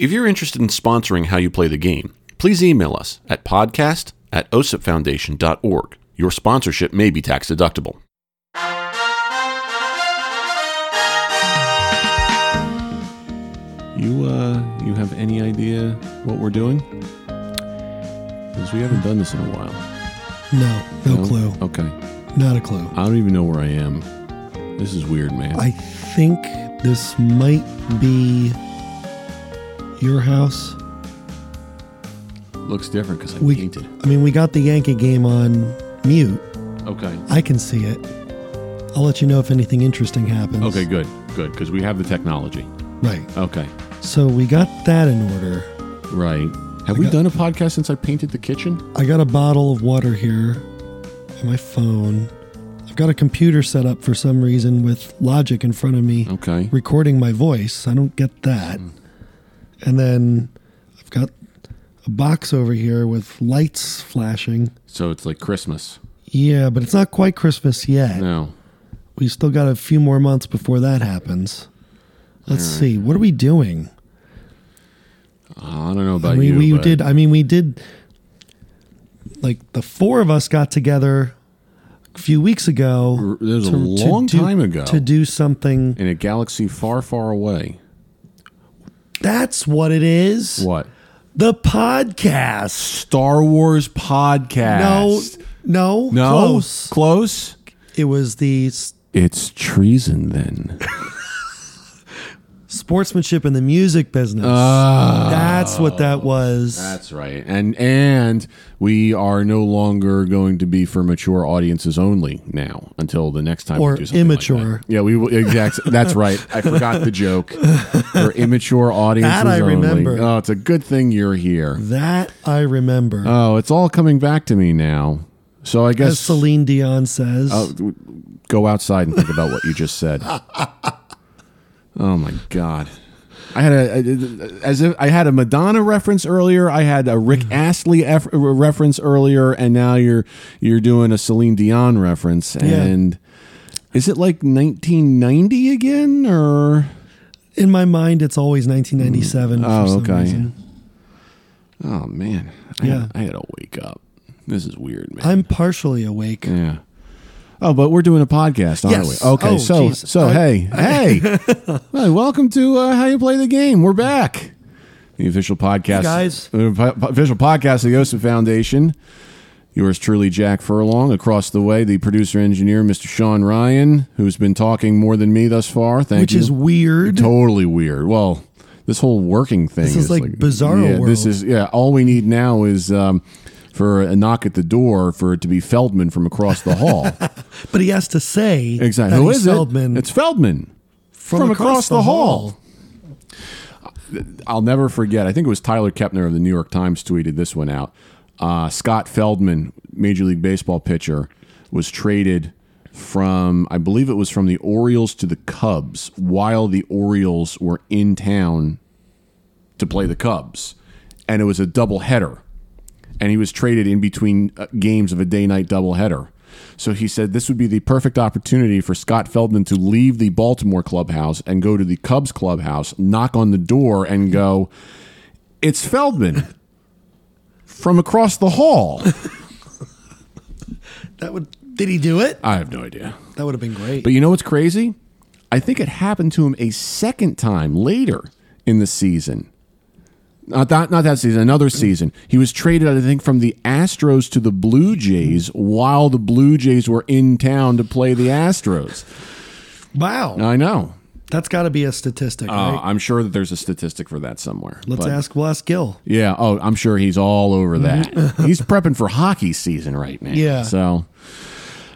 If you're interested in sponsoring How You Play the Game, please email us at podcast at osipfoundation.org. Your sponsorship may be tax deductible. You uh, you have any idea what we're doing? Because we haven't done this in a while. No, no, clue. Okay. Not a clue. I don't even know where I am. This is weird, man. I think this might be your house. Looks different because I We, painted. I mean, we got the Yankee game on mute. Okay. I can see it. I'll let you know if anything interesting happens. Okay, good, good, because we have the technology. Right. Okay, So we got that in order. right. Have I we got- done a podcast since I painted the kitchen? I got a bottle of water here on my phone. I've got a computer set up for some reason with Logic in front of me Okay. recording my voice. I don't get that. Hmm. And then I've got a box over here with lights flashing. So it's like Christmas. Yeah, but it's not quite Christmas yet. No. We still got a few more months before that happens. Let's right. see. What are we doing? Uh, I don't know about I mean, you. we but did. I mean, we did. Like the four of us got together a few weeks ago. It was a long do- time ago. to do something. in a galaxy far, far away. That's what it is. What? The podcast. Star Wars podcast. No, no, No. close. Close. It was the It's treason then. sportsmanship in the music business. Ah. That's what that was. That's right. And and we are no longer going to be for mature audiences only now until the next time Or we do something like immature. that. yeah, we will exactly. that's right. I forgot the joke. For immature audiences That I only. remember. Oh, it's a good thing you're here. that I remember. Oh, it's all coming back to me now. So I guess As Celine Dion says. Oh, go outside and think about what you just said. oh my god. I had a as if I had a Madonna reference earlier. I had a Rick mm-hmm. Astley eff- uh, reference earlier, and now you're you're doing a Celine Dion reference. And is it like 1990 again, or In my mind, it's always 1997. Oh, mm. for some oh, okay. reason. oh man, I, Yeah. had, I had to wake up. This is weird, man. I'm partially awake. Yeah. Oh, but we're doing a podcast, aren't Yes. we? Okay, Oh, so geez. so I- hey hey, Hey, welcome to uh, how you play the game. We're back, the official podcast, guys. uh, official podcast of the OSIP Foundation. Yours truly, Jack Furlong. Across the way, the producer engineer, Mr. Sean Ryan, who's been talking more than me thus far. Thank Which you. Which is weird. Totally weird. Well, this whole working thing This is like bizarre. yeah, This is yeah. All we need now is um, for a knock at the door for it to be Feldman from across the hall. But he has to say exactly. Who is Feldman it? It's Feldman from, across, the, hall. I'll never forget. I think it was Tyler Kepner of the New York Times tweeted this one out. Uh, Scott Feldman, Major League Baseball pitcher, was traded from, I believe it was from the Orioles to the Cubs while the Orioles were in town to play the Cubs. And it was a double header. And he was traded in between uh, games of a day night doubleheader. So he said this would be the perfect opportunity for Scott Feldman to leave the Baltimore clubhouse and go to the Cubs clubhouse, knock on the door, and go, It's Feldman from across the hall. That would did he do it? I have no idea. That would have been great. But you know what's crazy? I think it happened to him a second time later in the season. Not that, not that season, another season. He was traded, I think, from the Astros to the Blue Jays while the Blue Jays were in town to play the Astros. wow, I know. that's got to be a statistic, Uh, right? I'm sure that there's a statistic for that somewhere. Let's But- ask. We'll ask Gil. Yeah. Oh, I'm sure he's all over that. he's prepping for hockey season right now. Yeah. So.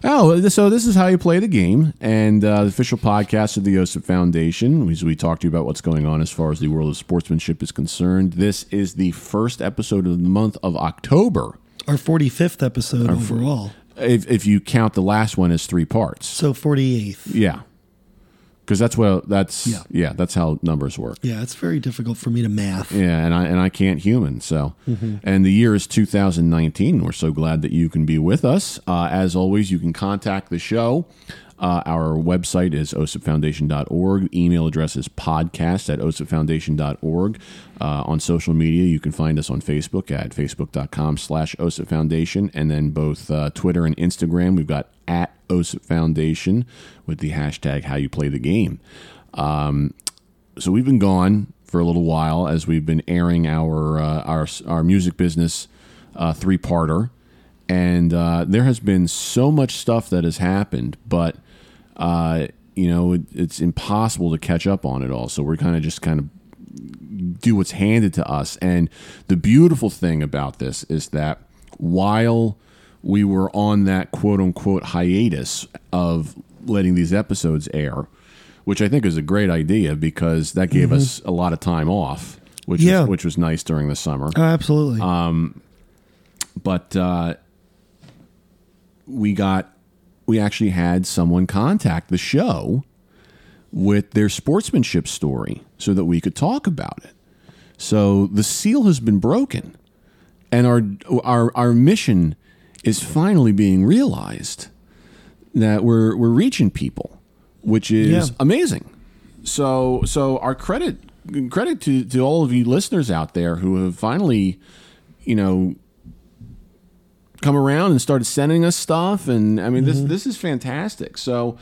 Oh, so this is how you play the game, and uh, the official podcast of the OSIP Foundation. As we talk to you about what's going on as far as the world of sportsmanship is concerned. This is the first episode of the month of October, Our 45th episode overall. if, if you count the last one as three parts. So 48th. Yeah, because that's what that's Yeah. yeah that's how numbers work. Yeah, it's very difficult for me to math. Yeah, and I and I can't human. So, and the year is 2019. We're so glad that you can be with us. Uh, as always, you can contact the show Uh, our website is osipfoundation.org. Email address is podcast at osipfoundation.org. Uh, on social media, you can find us on Facebook at facebook.com slash osipfoundation. And then both uh, Twitter and Instagram, we've got at osipfoundation with the hashtag how you play the game. Um, so we've been gone for a little while as we've been airing our uh, our our music business uh, three parter, and uh, there has been so much stuff that has happened, but uh, you know it, it's impossible to catch up on it all. So we're kind of just kind of do what's handed to us. And the beautiful thing about this is that while we were on that quote unquote hiatus of letting these episodes air which I think is a great idea because that gave us a lot of time off, which Yeah. is, which was nice during the summer. Oh, absolutely. But uh, we got we actually had someone contact the show with their sportsmanship story so that we could talk about it. So the seal has been broken, and our our our mission is finally being realized. That we're we're reaching people, which is Yeah. amazing. So so our credit credit to to all of you listeners out there who have finally, you know, come around and started sending us stuff and i mean this this is fantastic so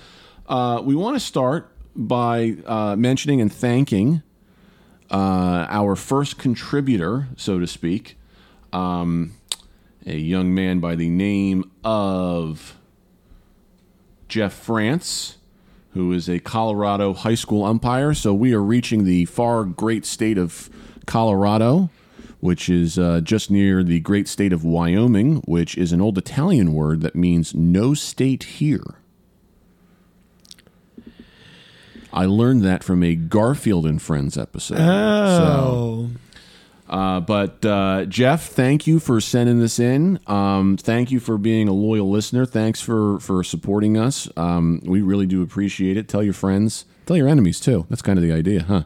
uh, we want to start by uh, mentioning and thanking uh, our first contributor so to speak um, a young man by the name of jeff france who is a colorado high school umpire so we are reaching the far great state of colorado which is uh, just near the great state of Wyoming, which is an old Italian word that means no state here. I learned that from a Garfield and Friends episode. So, oh, uh, but uh, Jeff, thank you for sending this in. Um, thank you for being a loyal listener. Thanks for for supporting us. Um, we really do appreciate it. Tell your friends, tell your enemies too. That's kind of the idea, huh?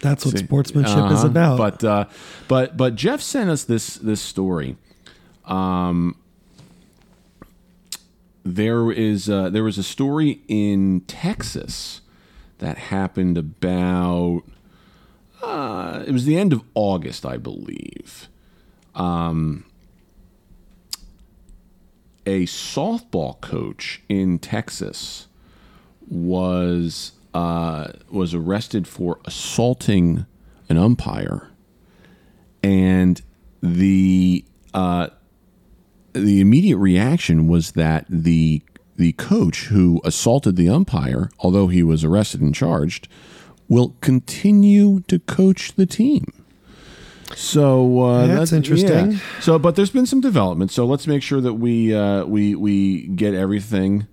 that's what sportsmanship is Uh-huh. about. But uh, but but Jeff sent us this this story. Um, there is uh, there was a story in Texas that happened about uh, it was the end of August, I believe. Um, a softball coach in Texas was uh, was arrested for assaulting an umpire, and the uh, the immediate reaction was that the the coach who assaulted the umpire, although he was arrested and charged, will continue to coach the team. So uh, That's interesting. yeah. So, but there's been some development. So let's make sure that we uh, we we get everything,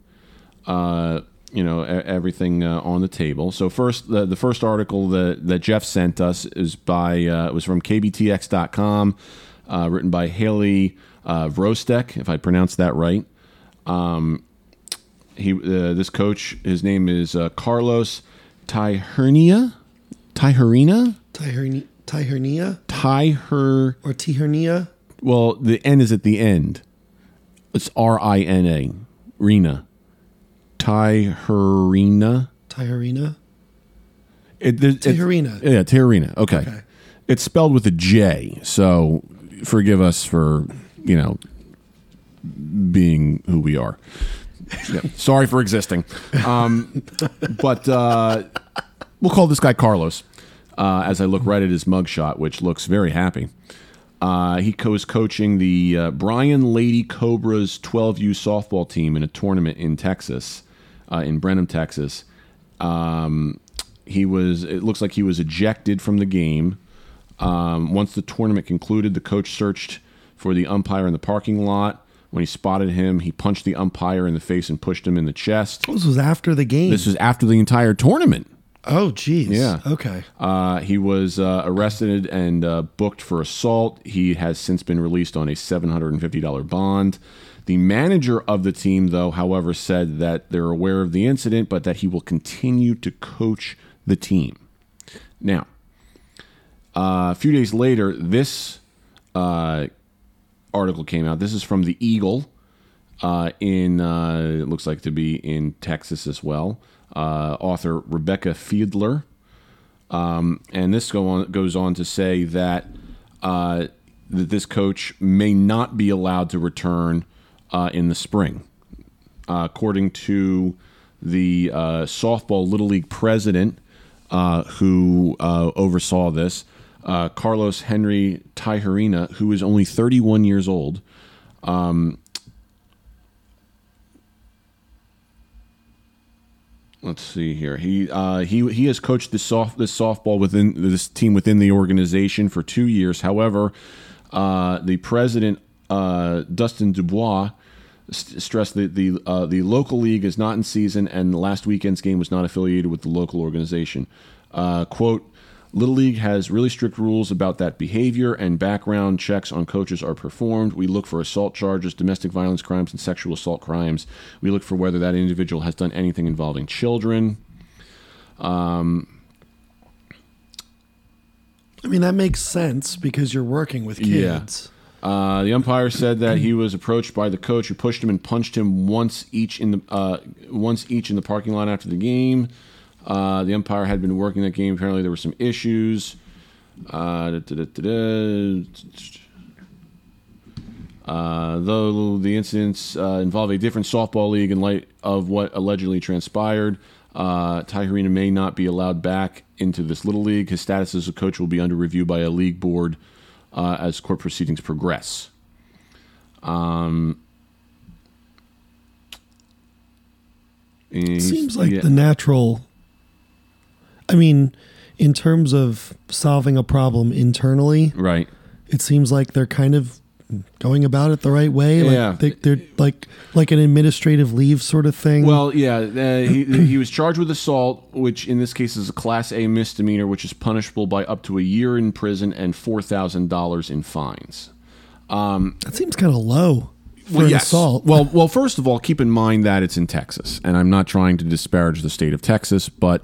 uh, you know, everything uh, on the table. So first, the, the first article that that Jeff sent us is by uh, it was from KBTX.com, uh, written by Haley uh, Vrostek, if I pronounced that right. Um, he uh, this coach, his name is uh, Carlos Tyhernia, Tyherina, Tihernia? Tyhernia Tyher. or Tihernia? Well, the N is at the end. It's R I N A. Rena. Tyherina. Tyherina? It, Tiherina. yeah, Tyherina. Okay. Okay. It's spelled with a J, so forgive us for, you know, being who we are. Yeah. Sorry for existing. Um, but uh, we'll call this guy Carlos uh, as I look right at his mugshot, which looks very happy. Uh, he was coaching the uh, Bryan Lady Cobras 12U softball team in a tournament in Texas, uh, in Brenham, Texas. Um, he was. It looks like he was ejected from the game. Um, once the tournament concluded, the coach searched for the umpire in the parking lot. When he spotted him, he punched the umpire in the face and pushed him in the chest. This was after the game. This was after the entire tournament. oh, geez. Yeah. Okay. Uh, he was uh, arrested and uh, booked for assault. He has since been released on a $750 bond. The manager of the team, though, however, said that they're aware of the incident, but that he will continue to coach the team. Now, uh, a few days later, this uh, article came out. This is from the Eagle. uh, in uh, it looks like to be in Texas as well. Uh, author Rebecca Fiedler, um, and this go on, goes on to say that uh, that this coach may not be allowed to return in the spring, according to the softball little league president uh, who uh, oversaw this, uh, Carlos Henry Tijerina, who is only 31 years old. Um, let's see here. He uh, he he has coached this soft this softball within this team within the organization for two years. However, uh, the president uh, Dustin Dubois st- stressed that the uh, the local league is not in season, and last weekend's game was not affiliated with the local organization. Uh, quote. Little League has really strict rules about that behavior, and background checks on coaches are performed. We look for assault charges, domestic violence crimes, and sexual assault crimes. We look for whether that individual has done anything involving children. I mean, that makes sense because you're working with Yeah. kids. Uh, the umpire said that he was approached by the coach who pushed him and punched him once each in the uh, once each in the parking lot after the game. Uh, the umpire had been working that game. Apparently, there were some issues. Uh, da- da- da- da- da. Uh, though the incidents uh, involve a different softball league in light of what allegedly transpired, uh, Tijerina may not be allowed back into this little league. His status as a coach will be under review by a league board uh, as court proceedings progress. Um, Seems like yeah, the natural. I mean, in terms of solving a problem internally, right. it seems like they're kind of going about it the right way. Like Yeah. they, they're like like an administrative leave sort of thing. Well, yeah, uh, he, he was charged with assault, which in this case is a Class A misdemeanor, which is punishable by up to a year in prison and four thousand dollars in fines. that seems kind of low for Well, yes. assault. Well, well, first of all, keep in mind that it's in Texas, and I'm not trying to disparage the state of Texas, but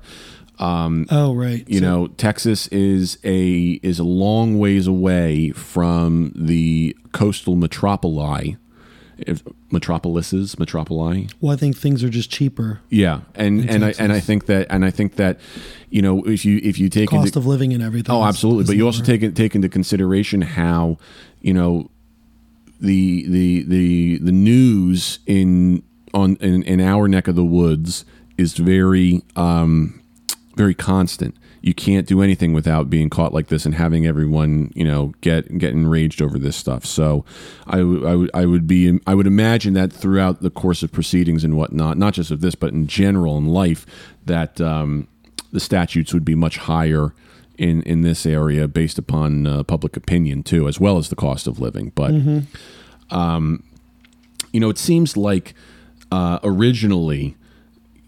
oh right, you So- know, Texas is a is a long ways away from the coastal metropoli, if, metropolises, metropoli. Well, I think things are just cheaper. Yeah, and and I and I think that and I think that you know if you if you take Cost into, of living and everything. oh absolutely, is but you also take take into consideration how you know the the the the news in on in, in our neck of the woods is very um very constant. You can't do anything without being caught like this and having everyone, you know, get get enraged over this stuff. So, I, w- I would I would be I would imagine that throughout the course of proceedings and whatnot, not just of this, but in general in life, that um, the statutes would be much higher in in this area based upon uh, public opinion too, as well as the cost of living. But um you know, it seems like uh, originally,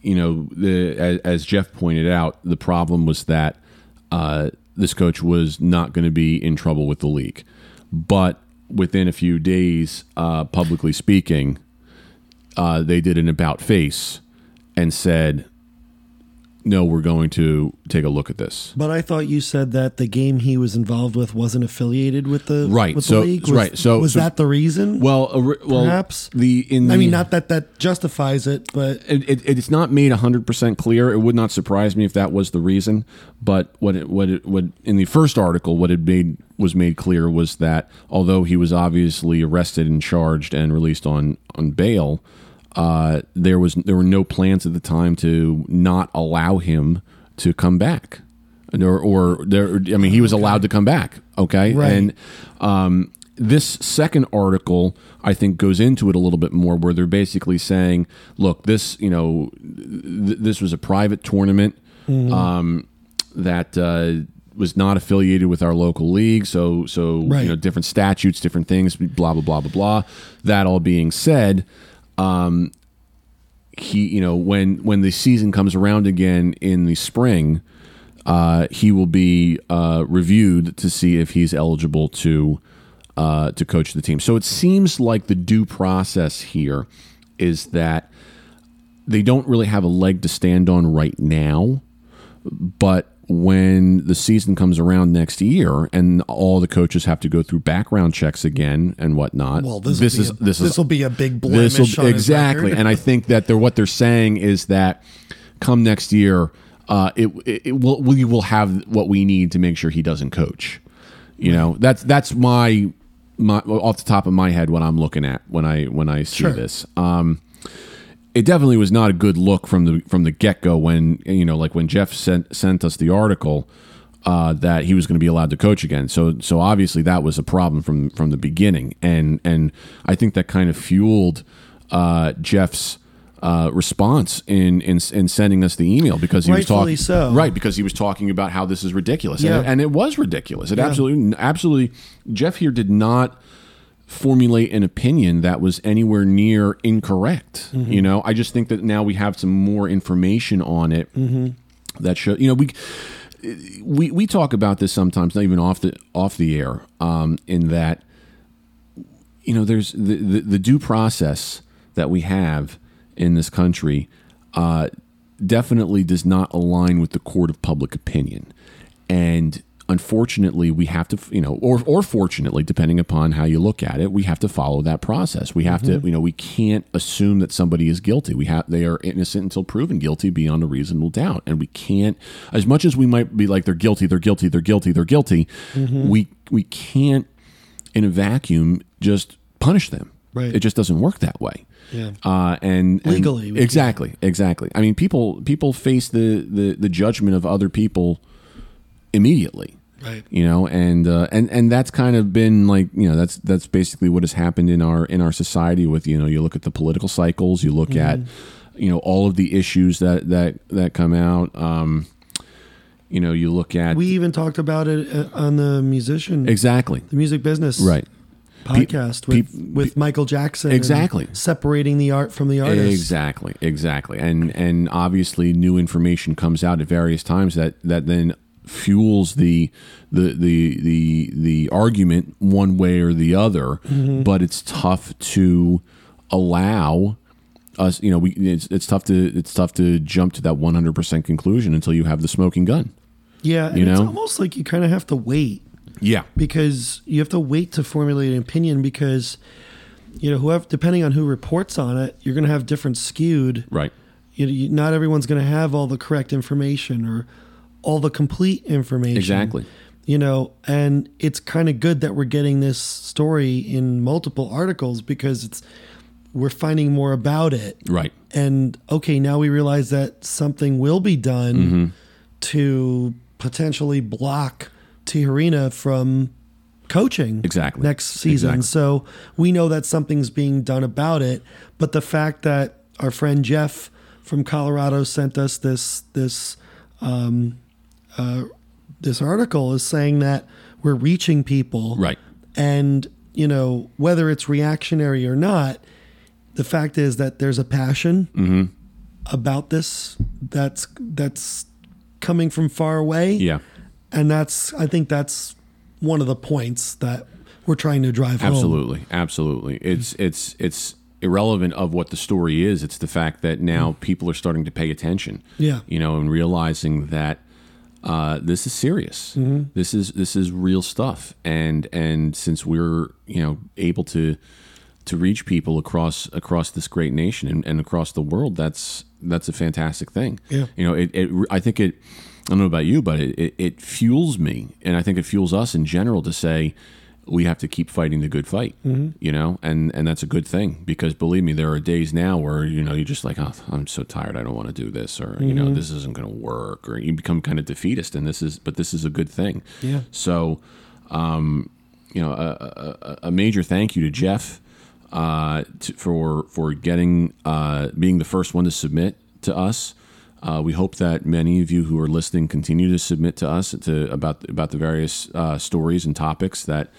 you know, the as, as Jeff pointed out, the problem was that uh, this coach was not going to be in trouble with the league, but within a few days, uh, publicly speaking, uh, they did an about face and said, "No, we're going to take a look at this." But I thought you said that the game he was involved with wasn't affiliated with the Right, With so- the league. Was, right, so- was so- that the reason? Well, ori- well, Perhaps. the in the, I mean, not that that justifies it, but it, it, it's not made 100% clear. It would not surprise me if that was the reason. But what it, what it, what in the first article, what it made was made clear was that although he was obviously arrested and charged and released on on bail, uh, there was there were no plans at the time to not allow him to come back, or or there. I mean, he was allowed to come back. Okay, Right. and um, this second article, I think, goes into it a little bit more, where they're basically saying, "Look, this, you know, th- this was a private tournament um, that uh, was not affiliated with our local league, so, so Right. you know, different statutes, different things, blah blah blah blah blah." That all being said, um, he, you know, when when the season comes around again in the spring, uh, he will be uh, reviewed to see if he's eligible to uh, to coach the team. So it seems like the due process here is that they don't really have a leg to stand on right now, but when the season comes around next year and all the coaches have to go through background checks again and whatnot. Well, this, this will is be a, this is will be a big blemish. this exactly, and I think that they're what they're saying is that come next year, uh, it, it, it will we will have what we need to make sure he doesn't coach. You know, that's that's my my off the top of my head what I'm looking at when I when I see Sure. this. Um, it definitely was not a good look from the from the get go when you know like when Jeff sent sent us the article uh, that he was going to be allowed to coach again. So so obviously that was a problem from from the beginning, and and I think that kind of fueled uh, Jeff's. Uh, response in, in in sending us the email because he was talking so. right because he was talking about how this is ridiculous Yeah. and, and it was ridiculous it absolutely absolutely Jeff here did not formulate an opinion that was anywhere near incorrect. Mm-hmm. You know, I just think that now we have some more information on it Mm-hmm. that show. You know, we we we talk about this sometimes, not even off the off the air. Um, in that, you know, there's the the, the due process that we have in this country. Uh, definitely does not align with the court of public opinion. And unfortunately, we have to, you know, or, or fortunately, depending upon how you look at it, we have to follow that process. We have to, you know, we can't assume that somebody is guilty. We have, they are innocent until proven guilty beyond a reasonable doubt. And we can't, as much as we might be like, they're guilty, they're guilty, they're guilty, they're guilty, we, we can't in a vacuum just punish them. Right. It just doesn't work that way. Yeah. Uh, and, and- Legally, exactly, exactly. I mean, people people face the, the the judgment of other people immediately. Right. You know, and uh, and and that's kind of been like you know that's that's basically what has happened in our in our society. With you know, you look at the political cycles, you look at Mm-hmm. you know all of the issues that that that come out. Um, you know, you look at We even talked about it uh, on the musician, exactly the music business right. podcast Pe- with, with Michael Jackson. Exactly. separating the art from the artist. Exactly, exactly, and and obviously new information comes out at various times that that then fuels the the the the the argument one way or the other. Mm-hmm. But it's tough to allow us. You know, we it's, it's tough to it's tough to jump to that one hundred percent conclusion until you have the smoking gun. Yeah, You it's know? almost like you kind of have to wait Yeah, because you have to wait to formulate an opinion because you know whoever depending on who reports on it, you're going to have different skewed. right. You know, you, not everyone's going to have all the correct information or all the complete information. Exactly. You know, and it's kind of good that we're getting this story in multiple articles because it's we're finding more about it. Right. And okay, now we realize that something will be done Mm-hmm. to potentially block Tijerina from coaching Exactly. next season. Exactly. So we know that something's being done about it. But the fact that our friend Jeff from Colorado sent us this this um, uh, this article is saying that we're reaching people, Right. And you know whether it's reactionary or not, the fact is that there's a passion Mm-hmm. about this that's that's coming from far away. Yeah. And that's I think that's one of the points that we're trying to drive home. Absolutely, absolutely. It's it's it's irrelevant of what the story is. It's the fact that now people are starting to pay attention. Yeah. you know, and realizing that uh, this is serious. This is this is real stuff. And and since we're you know able to to reach people across across this great nation and, and across the world, that's that's a fantastic thing. Yeah. you know, it, it I think it. I don't know about you, but it, it, it fuels me, and I think it fuels us in general to say we have to keep fighting the good fight. You know, and and that's a good thing because believe me, there are days now where you know you're just like, oh, I'm so tired, I don't want to do this, or you know, this isn't going to work, or you become kind of defeatist. And this is, but this is a good thing. Yeah. So, um, you know, a, a, a major thank you to Jeff uh, to, for for getting uh, being the first one to submit to us. Uh, we hope that many of you who are listening continue to submit to us to about about the various uh, stories and topics that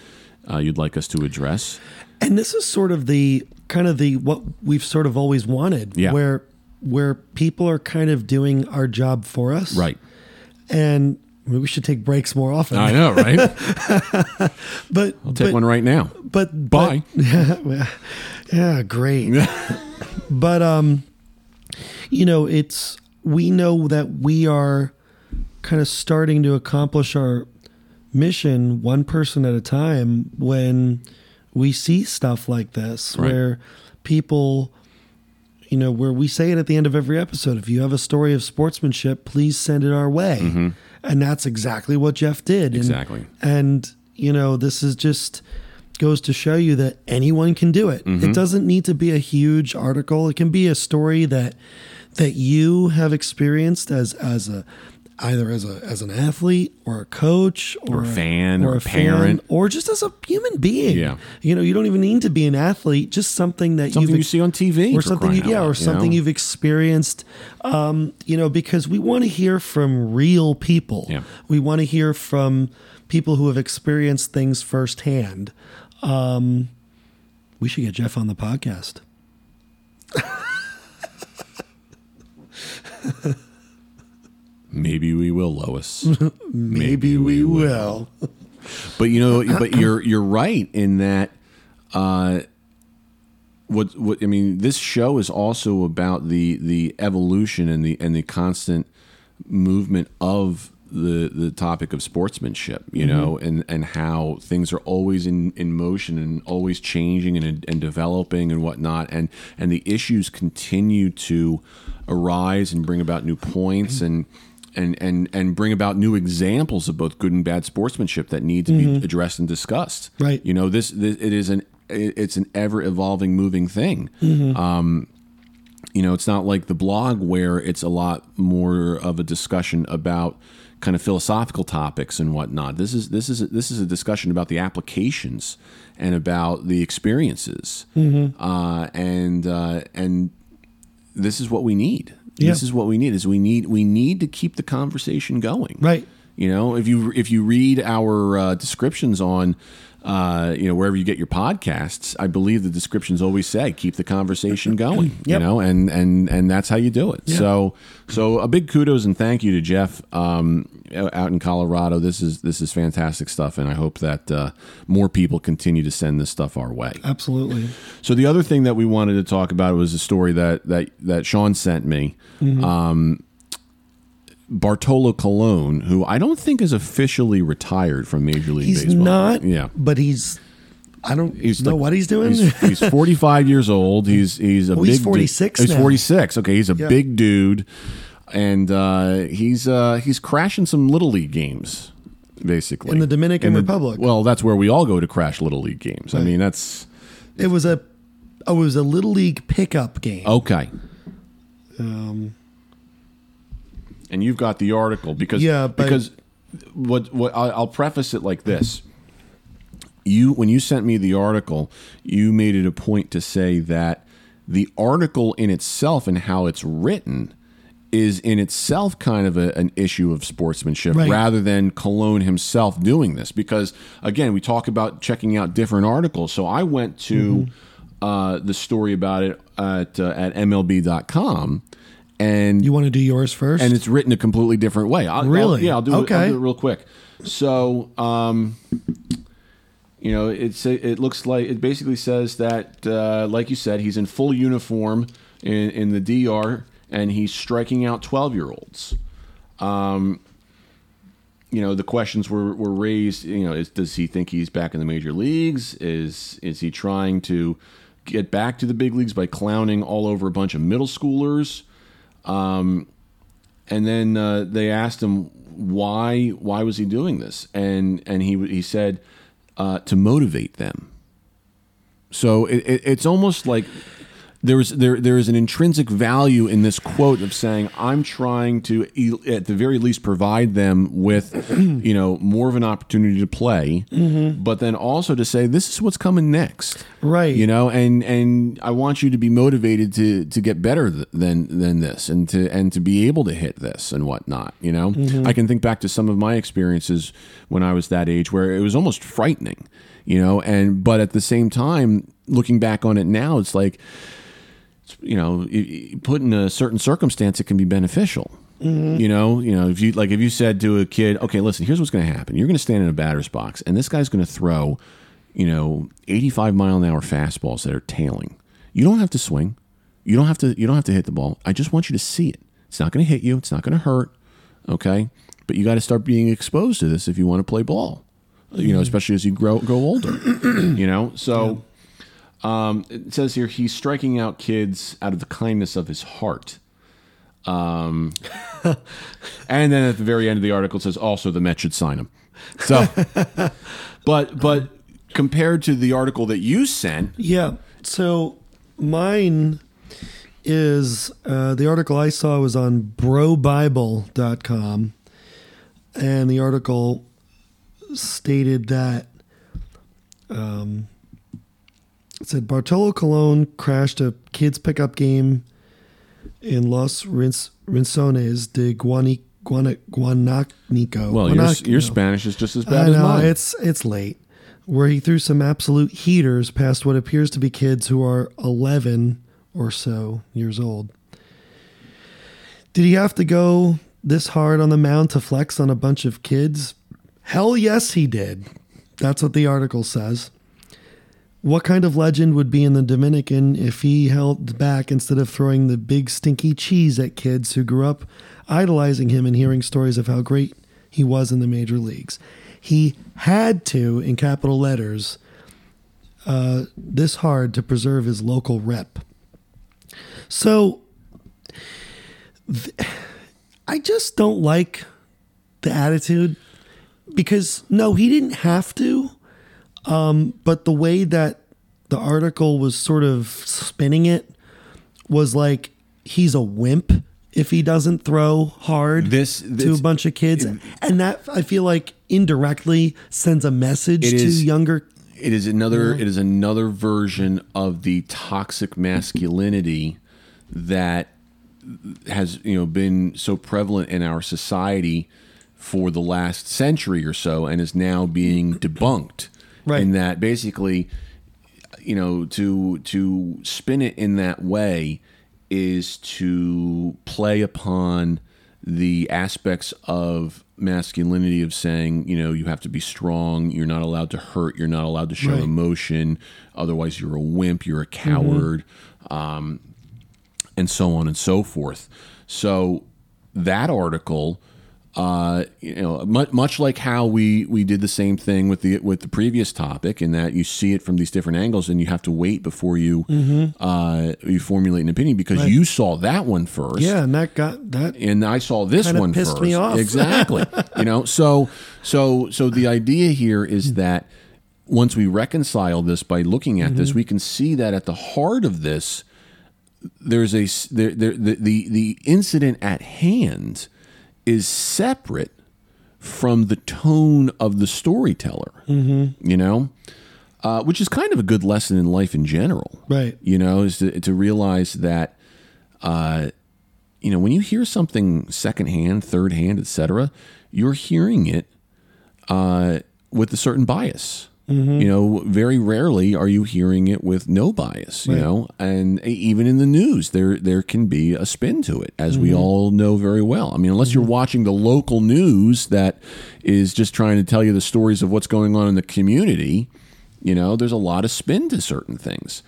uh, you'd like us to address. And this is sort of the kind of the what we've sort of always wanted, Yeah. where where people are kind of doing our job for us, Right. And I mean, we should take breaks more often. I know, right? but I'll take but, one right now. But Bye. but- yeah, yeah, great. but um, you know, it's we know that we are kind of starting to accomplish our mission one person at a time when we see stuff like this Right. where people you know where we say it at the end of every episode if you have a story of sportsmanship please send it our way. Mm-hmm. And that's exactly what jeff did. Exactly. and you know this is just goes to show you that anyone can do it. It mm-hmm. doesn't need to be a huge article. It can be a story that that you have experienced as as a either as a as an athlete or a coach or, a fan or a fan, parent. or just as a human being Yeah. you know you don't even need to be an athlete just something that Something you see on TV or something you, out yeah loud, or you something know? you've experienced um, you know because we want to hear from real people Yeah. we want to hear from people who have experienced things firsthand um, we should get jeff on the podcast Maybe we will, Lois. maybe, we will But you know, but you're you're right in that. Uh, what what I mean, this show is also about the the evolution and the and the constant movement of the the topic of sportsmanship. You know, and and how things are always in in motion and always changing and and developing and whatnot, and and the issues continue to arise and bring about new points and and and and bring about new examples of both good and bad sportsmanship that need to be addressed and discussed. Right. You know, this, this it is an it's an ever evolving, moving thing. Um, you know, it's not like the blog where it's a lot more of a discussion about kind of philosophical topics and whatnot. This is this is this is a discussion about the applications and about the experiences, uh, and uh, and this is what we need. This Yeah. is what we need. Is we need we need to keep the conversation going. right You know, if you if you read our uh, descriptions on, uh, you know, wherever you get your podcasts, I believe the descriptions always say keep the conversation going. You know, and and and that's how you do it. So so a big kudos and thank you to Jeff um, out in Colorado. This is this is fantastic stuff, and I hope that uh, more people continue to send this stuff our way. absolutely So the other thing that we wanted to talk about was a story that that that Sean sent me. Mm-hmm. Um, Bartolo Colon, who I don't think is officially retired from Major League he's Baseball. not Yeah. but he's i don't He's know like- what he's doing He's, he's 45 years old. He's he's a Oh, big. he's du- 46 He's 46. Okay, he's a Yeah. big dude, and uh, he's uh, he's crashing some little league games, basically In the Dominican In the- Republic. Well, that's where we all go to crash little league games. I mean, that's it was a oh, it was a little league pickup game okay. um, and you've got the article because Yeah, because what what I'll preface it like this. You when you sent me the article, you made it a point to say that the article in itself and how it's written is in itself kind of a, an issue of sportsmanship Right. rather than Colon himself doing this because again we talk about checking out different articles so I went to uh, the story about it at uh, at MLB.com and you want to do yours first and it's written a completely different way. I'll, Really? I'll- yeah, I'll do, it, I'll Okay. do it real quick. So, um, you know, it's it looks like it basically says that, uh, like you said, he's in full uniform in, in the DR and he's striking out twelve year olds. Um, you know, the questions were, were raised. You know, is, does he think he's back in the major leagues? Is is he trying to get back to the big leagues by clowning all over a bunch of middle schoolers? And then uh, they asked him why why was he doing this? And and he he said uh, to motivate them. So it, it, it's almost like there's there there is an intrinsic value in this quote of saying I'm trying to at the very least provide them with you know more of an opportunity to play mm-hmm. but then also to say this is what's coming next. Right. you know and and I want you to be motivated to to get better th- than than this and to and to be able to hit this and whatnot you know? Mm-hmm. I can think back to some of my experiences when I was that age where it was almost frightening you know? And but at the same time looking back on it now it's like you know, put in a certain circumstance, it can be beneficial. You know, you know, if you like, if you said to a kid, "Okay, listen, here's what's going to happen. You're going to stand in a batter's box, and this guy's going to throw, you know, 85 mile an hour fastballs that are tailing. You don't have to swing. You don't have to. You don't have to hit the ball. I just want you to see it. It's not going to hit you. It's not going to hurt. Okay, but you got to start being exposed to this if you want to play ball. You know, especially as you grow go older. you know, so um, it says here he's striking out kids out of the kindness of his heart. Um, and then at the very end of the article it says also the Met should sign him. So, but but compared to the article that you sent, Yeah. So mine is uh, the article I saw was on brobible.com. And the article stated that um, it said Bartolo Colon crashed a kids pickup game in Los Rins- Rincones de Guani- Guana- Guanaco. well, your, Guanac- your no. Spanish is just as I bad as know mine. it's it's late. Where he threw some absolute heaters past what appears to be kids who are eleven or so years old. Did he have to go this hard on the mound to flex on a bunch of kids? Hell yes, he did. That's what the article says. What kind of legend would be in the Dominican if he held back instead of throwing the big stinky cheese at kids who grew up idolizing him and hearing stories of how great he was in the major leagues? He had to, in capital letters, uh, this hard to preserve his local rep. So, th- I just don't like the attitude because no, he didn't have to. Um, but the way that the article was sort of spinning it was like he's a wimp if he doesn't throw hard This- to a bunch of kids, and that I feel like indirectly sends a message to is- younger. it is another it is another version of the toxic masculinity that has you know been so prevalent in our society for the last century or so and is now being debunked Right. in that basically you know to to spin it in that way is to play upon the aspects of masculinity of saying you know you have to be strong you're not allowed to hurt you're not allowed to show Right. emotion otherwise you're a wimp you're a coward um, and so on and so forth so that article uh, you know, much, much like how we, we did the same thing with the with the previous topic, in that you see it from these different angles, and you have to wait before you uh, you formulate an opinion because Mm-hmm. Right. you saw that one first, Yeah, and that got that. and I saw this one pissed first. me off. exactly. you know, so so so the idea here is that once we reconcile this by looking at Mm-hmm. this, we can see that at the heart of this, there's a there, there, the, the the incident at hand is separate from the tone of the storyteller. Mm-hmm. You know, uh, which is kind of a good lesson in life in general Right. you know, is to, to realize that, uh, you know, when you hear something secondhand, third hand, etc., you're hearing it uh, with a certain bias. You know, very rarely are you hearing it with no bias. You know, and even in the news, there there can be a spin to it, as we all know very well. I mean, unless you're watching the local news that is just trying to tell you the stories of what's going on in the community, you know, there's a lot of spin to certain things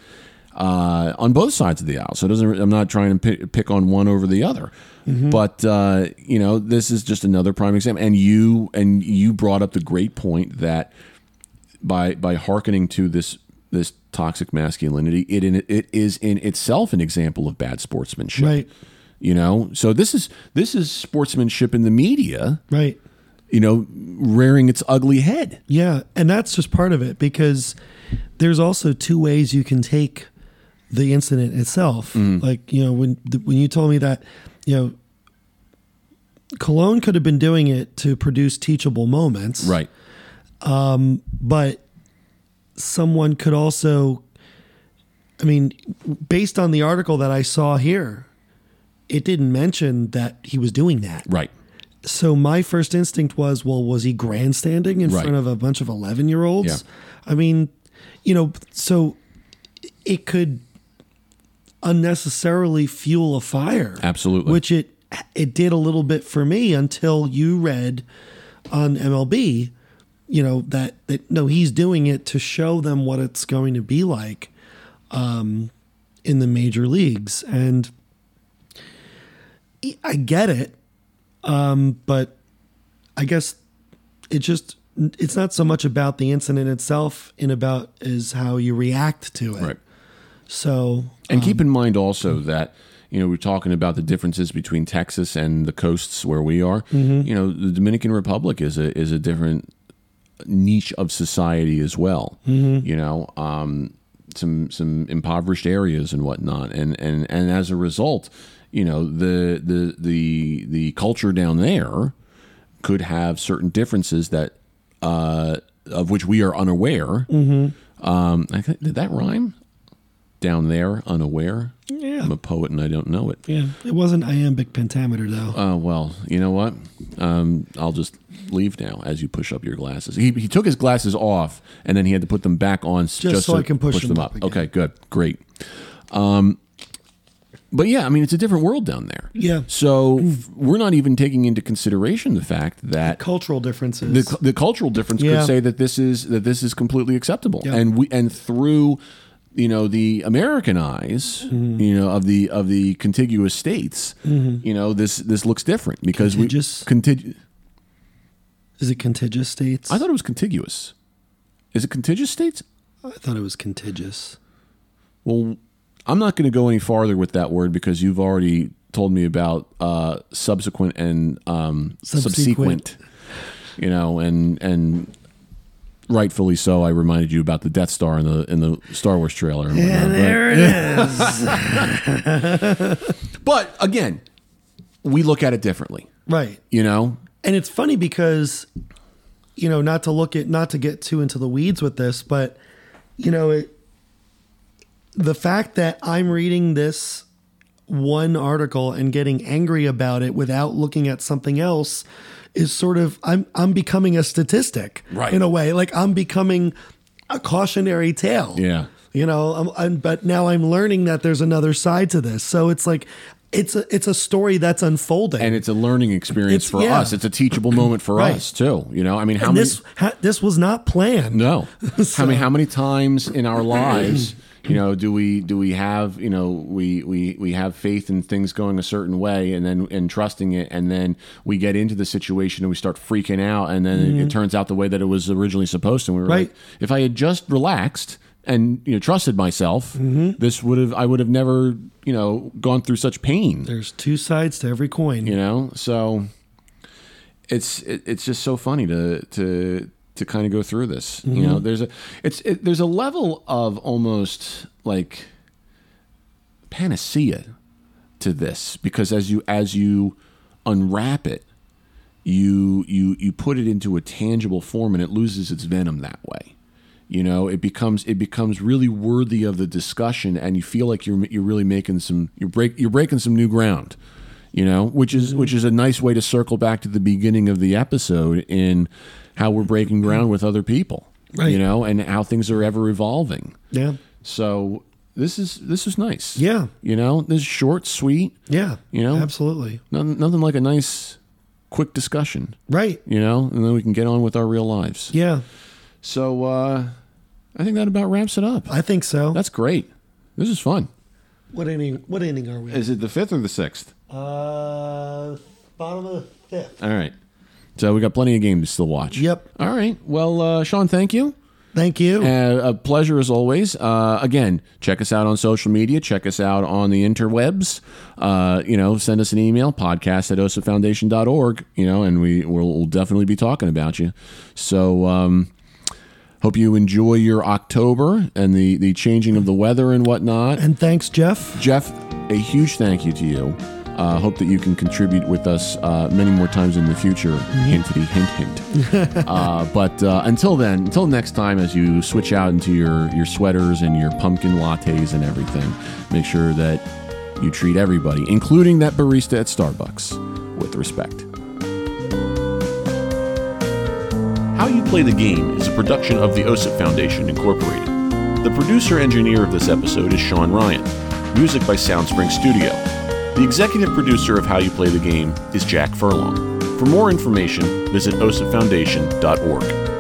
uh, on both sides of the aisle. So it doesn't. I'm not trying to pick, pick on one over the other, but uh, you know, this is just another prime example. And you and you brought up the great point that by by hearkening to this this toxic masculinity, it in it is in itself an example of bad sportsmanship. Right. You know, so this is this is sportsmanship in the media. Right. You know, rearing its ugly head. Yeah, and that's just part of it because there's also two ways you can take the incident itself. Mm-hmm. Like you know when when you told me that you know Colon could have been doing it to produce teachable moments, Right. Um, but someone could also, I mean, based on the article that I saw here, it didn't mention that he was doing that. Right. So my first instinct was, well, was he grandstanding in Right. front of a bunch of eleven year olds? Yeah. I mean, you know, so it could unnecessarily fuel a fire. Absolutely. Which it it did a little bit for me until you read on MLB, you know, that that no, he's doing it to show them what it's going to be like um in the major leagues. And I get it. Um, but I guess it just it's not so much about the incident itself and about is how you react to it. Right. So And keep in mind also that you know we're talking about the differences between Texas and the coasts where we are. You know, the Dominican Republic is a is a different niche of society as well. You know, um, some some impoverished areas and whatnot, and and and as a result, you know the the the the culture down there could have certain differences that uh, of which we are unaware. Um, I think, did that rhyme? Down there, unaware. Yeah. I'm a poet and I don't know it. yeah, it wasn't iambic pentameter though. Uh, well, you know what? Um, I'll just leave now as you push up your glasses. He, he took his glasses off and then he had to put them back on s- just, so I can push them up again. Okay, good, great. Um, but yeah, I mean, it's a different world down there. Yeah. So we're not even taking into consideration the fact that Cultural differences. the, the cultural difference Yeah. could say that this is that this is completely acceptable Yeah. and we and through you know the american eyes Mm-hmm. you know of the of the contiguous states you know this this looks different because Contiguous? we contig- Is it contiguous states? i thought it was contiguous is it contiguous states I thought it was contiguous. well i'm not going to go any farther with that word because you've already told me about uh subsequent and um Subsequent. subsequent you know and and rightfully so i reminded you about the death star in the in the star wars trailer and whatnot, but- it is. But again, we look at it differently. right. You know, And it's funny because, you know, not to look at, not to get too into the weeds with this, but, you know, it, the fact that I'm reading this one article and getting angry about it without looking at something else is sort of I'm I'm becoming a statistic Right. in a way like I'm becoming a cautionary tale Yeah. you know I'm, I'm, but now I'm learning that there's another side to this so it's like it's a it's a story that's unfolding and it's a learning experience It's- for yeah. us. It's a teachable moment for Right. us too. You know, I mean, how and many? this ha, this was not planned no, So- I mean, how many times in our lives, you know, do we do we have you know we we we have faith in things going a certain way, and then and trusting it, and then we get into the situation and we start freaking out, and then it, turns out the way that it was originally supposed to. And we were Mm-hmm. Right. like, if I had just relaxed. And you know, trusted myself. Mm-hmm. This would have, I would have never, you know, gone through such pain. there's two sides to every coin you know so it's it, it's just so funny to to to kind of go through this you mm-hmm. know? There's a it's it, there's a level of almost like panacea to this because as you as you unwrap it you you you put it into a tangible form and it loses its venom that way. You know it becomes it becomes really worthy of the discussion and you feel like you're you're really making some you're break you're breaking some new ground you know? Which is mm-hmm. which is a nice way to circle back to the beginning of the episode in how we're breaking ground with other people Right. you know and how things are ever evolving. Yeah. So this is this is nice. Yeah. you know this is short sweet yeah. You know? absolutely. Nothing, nothing like a nice quick discussion. Right. You know and then we can get on with our real lives. Yeah. So uh i think that about wraps it up. I think so. That's great. This is fun. What inning what inning are we is it the fifth or the sixth? Uh bottom of the fifth. All right so we got plenty of games to still watch Yep. all right well uh sean thank you thank you Uh, a pleasure as always. Uh, again, check us out on social media. Check us out on the interwebs. Uh, you know, send us an email, podcast at osipfoundation.org, you know, and we will we'll definitely be talking about you. So, um, hope you enjoy your October and the, the changing of the weather and whatnot. and thanks jeff Jeff, a huge thank you to you. Uh, hope that you can contribute with us uh, many more times in the future. Hintity, hint, hint. uh, but uh, until then, until next time, as you switch out into your, your sweaters and your pumpkin lattes and everything, make sure that you treat everybody, including that barista at Starbucks, with respect. How You Play the Game is a production of the OSIP Foundation, Incorporated. The producer engineer of this episode is Sean Ryan. Music by Soundspring Studio. The executive producer of How You Play the Game is Jack Furlong. For more information, visit osipfoundation.org.